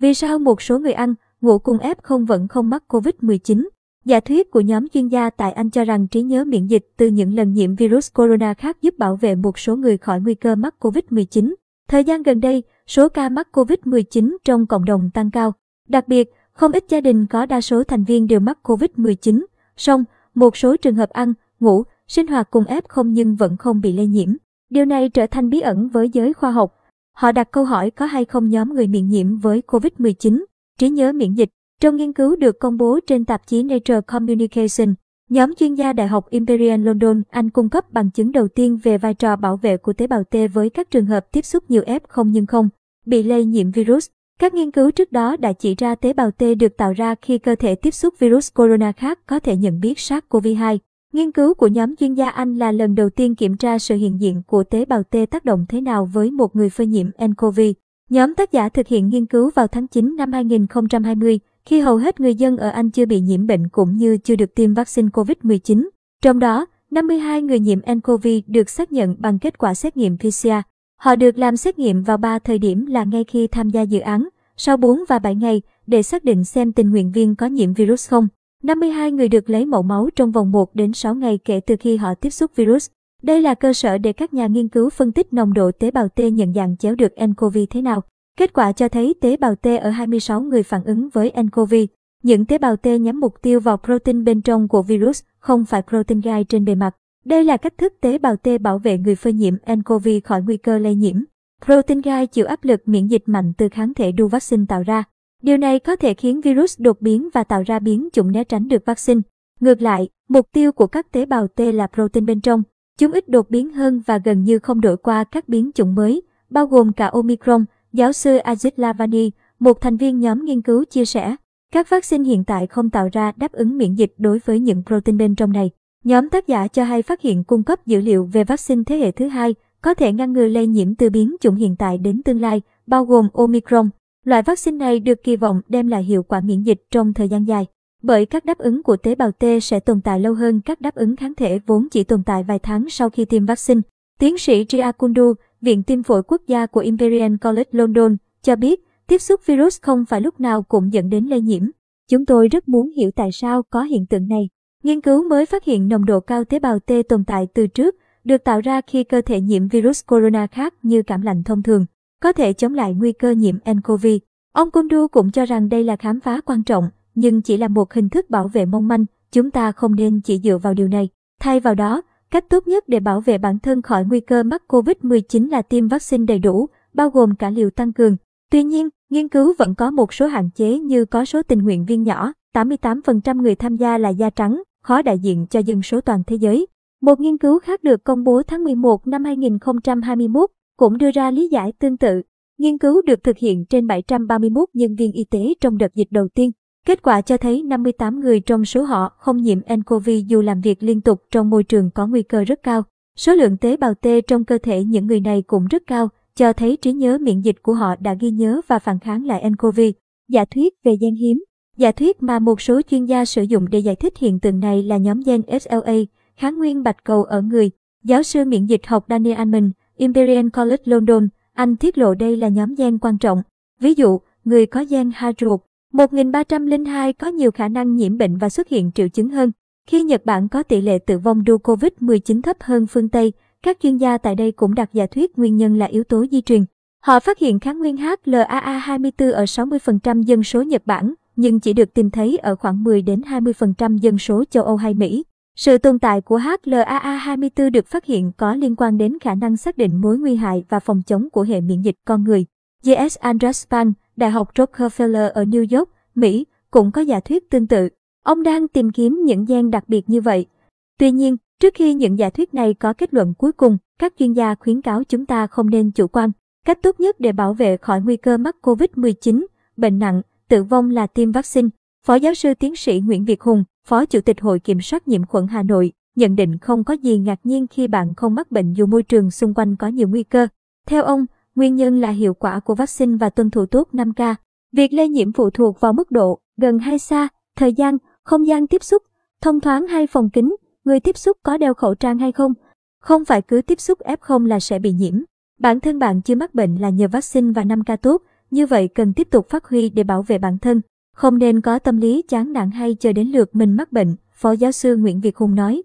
Vì sao một số người ăn, ngủ cùng F0 vẫn không mắc COVID-19? Giả thuyết của nhóm chuyên gia tại Anh cho rằng trí nhớ miễn dịch từ những lần nhiễm virus corona khác giúp bảo vệ một số người khỏi nguy cơ mắc COVID-19. Thời gian gần đây, số ca mắc COVID-19 trong cộng đồng tăng cao. Đặc biệt, không ít gia đình có đa số thành viên đều mắc COVID-19. Song, một số trường hợp ăn, ngủ, sinh hoạt cùng F0 nhưng vẫn không bị lây nhiễm. Điều này trở thành bí ẩn với giới khoa học. Họ đặt câu hỏi có hay không nhóm người miễn nhiễm với COVID-19, trí nhớ miễn dịch. Trong nghiên cứu được công bố trên tạp chí Nature Communication, nhóm chuyên gia Đại học Imperial London, Anh cung cấp bằng chứng đầu tiên về vai trò bảo vệ của tế bào T với các trường hợp tiếp xúc nhiều F0 nhưng không bị lây nhiễm virus. Các nghiên cứu trước đó đã chỉ ra tế bào T được tạo ra khi cơ thể tiếp xúc virus corona khác có thể nhận biết SARS-CoV-2. Nghiên cứu của nhóm chuyên gia Anh là lần đầu tiên kiểm tra sự hiện diện của tế bào T tác động thế nào với một người phơi nhiễm nCoV. Nhóm tác giả thực hiện nghiên cứu vào tháng 9 năm 2020, khi hầu hết người dân ở Anh chưa bị nhiễm bệnh cũng như chưa được tiêm vaccine COVID-19. Trong đó, 52 người nhiễm nCoV được xác nhận bằng kết quả xét nghiệm PCR. Họ được làm xét nghiệm vào 3 thời điểm là ngay khi tham gia dự án, sau 4 và 7 ngày để xác định xem tình nguyện viên có nhiễm virus không. 52 người được lấy mẫu máu trong vòng 1 đến 6 ngày kể từ khi họ tiếp xúc virus. Đây là cơ sở để các nhà nghiên cứu phân tích nồng độ tế bào T nhận dạng chéo được nCoV thế nào. Kết quả cho thấy tế bào T ở 26 người phản ứng với nCoV. Những tế bào T nhắm mục tiêu vào protein bên trong của virus, không phải protein gai trên bề mặt. Đây là cách thức tế bào T bảo vệ người phơi nhiễm nCoV khỏi nguy cơ lây nhiễm. Protein gai chịu áp lực miễn dịch mạnh từ kháng thể đu vaccine tạo ra. Điều này có thể khiến virus đột biến và tạo ra biến chủng né tránh được vaccine. Ngược lại, mục tiêu của các tế bào T là protein bên trong. Chúng ít đột biến hơn và gần như không đổi qua các biến chủng mới, bao gồm cả Omicron, giáo sư Ajit Lavani, một thành viên nhóm nghiên cứu chia sẻ. Các vaccine hiện tại không tạo ra đáp ứng miễn dịch đối với những protein bên trong này. Nhóm tác giả cho hay phát hiện cung cấp dữ liệu về vaccine thế hệ thứ hai có thể ngăn ngừa lây nhiễm từ biến chủng hiện tại đến tương lai, bao gồm Omicron. Loại vaccine này được kỳ vọng đem lại hiệu quả miễn dịch trong thời gian dài, bởi các đáp ứng của tế bào T sẽ tồn tại lâu hơn các đáp ứng kháng thể vốn chỉ tồn tại vài tháng sau khi tiêm vaccine. Tiến sĩ Gia Kundu, Viện Tiêm phổi Quốc gia của Imperial College London, cho biết tiếp xúc virus không phải lúc nào cũng dẫn đến lây nhiễm. Chúng tôi rất muốn hiểu tại sao có hiện tượng này. Nghiên cứu mới phát hiện nồng độ cao tế bào T tồn tại từ trước, được tạo ra khi cơ thể nhiễm virus corona khác như cảm lạnh thông thường có thể chống lại nguy cơ nhiễm nCoV. Ông Kundu cũng cho rằng đây là khám phá quan trọng, nhưng chỉ là một hình thức bảo vệ mong manh, chúng ta không nên chỉ dựa vào điều này. Thay vào đó, cách tốt nhất để bảo vệ bản thân khỏi nguy cơ mắc COVID-19 là tiêm vaccine đầy đủ, bao gồm cả liều tăng cường. Tuy nhiên, nghiên cứu vẫn có một số hạn chế như có số tình nguyện viên nhỏ, 88% người tham gia là da trắng, khó đại diện cho dân số toàn thế giới. Một nghiên cứu khác được công bố tháng 11 năm 2021 cũng đưa ra lý giải tương tự. Nghiên cứu được thực hiện trên 731 nhân viên y tế trong đợt dịch đầu tiên. Kết quả cho thấy 58 người trong số họ không nhiễm nCoV dù làm việc liên tục trong môi trường có nguy cơ rất cao. Số lượng tế bào T trong cơ thể những người này cũng rất cao, cho thấy trí nhớ miễn dịch của họ đã ghi nhớ và phản kháng lại nCoV. Giả thuyết về gen hiếm Giả thuyết mà một số chuyên gia sử dụng để giải thích hiện tượng này là nhóm gen SLA, kháng nguyên bạch cầu ở người. Giáo sư miễn dịch học Daniel Amen Imperial College London, Anh tiết lộ đây là nhóm gen quan trọng. Ví dụ, người có gen hai ruột, 1302 có nhiều khả năng nhiễm bệnh và xuất hiện triệu chứng hơn. Khi Nhật Bản có tỷ lệ tử vong do COVID-19 thấp hơn phương Tây, các chuyên gia tại đây cũng đặt giả thuyết nguyên nhân là yếu tố di truyền. Họ phát hiện kháng nguyên HLA-A24 ở 60% dân số Nhật Bản, nhưng chỉ được tìm thấy ở khoảng 10 đến 20% dân số châu Âu hay Mỹ. Sự tồn tại của HLA-A24 được phát hiện có liên quan đến khả năng xác định mối nguy hại và phòng chống của hệ miễn dịch con người. J.S. Andraspan, Đại học Rockefeller ở New York, Mỹ, cũng có giả thuyết tương tự. Ông đang tìm kiếm những gen đặc biệt như vậy. Tuy nhiên, trước khi những giả thuyết này có kết luận cuối cùng, các chuyên gia khuyến cáo chúng ta không nên chủ quan. Cách tốt nhất để bảo vệ khỏi nguy cơ mắc COVID-19, bệnh nặng, tử vong là tiêm vaccine. Phó giáo sư tiến sĩ Nguyễn Việt Hùng, Phó Chủ tịch Hội Kiểm soát nhiễm khuẩn Hà Nội, nhận định không có gì ngạc nhiên khi bạn không mắc bệnh dù môi trường xung quanh có nhiều nguy cơ. Theo ông, nguyên nhân là hiệu quả của vaccine và tuân thủ tốt 5K. Việc lây nhiễm phụ thuộc vào mức độ, gần hay xa, thời gian, không gian tiếp xúc, thông thoáng hay phòng kính, người tiếp xúc có đeo khẩu trang hay không. Không phải cứ tiếp xúc F0 là sẽ bị nhiễm. Bản thân bạn chưa mắc bệnh là nhờ vaccine và 5K tốt, Như vậy cần tiếp tục phát huy để bảo vệ bản thân. Không nên có tâm lý chán nản hay chờ đến lượt mình mắc bệnh, Phó giáo sư Nguyễn Việt Hùng nói.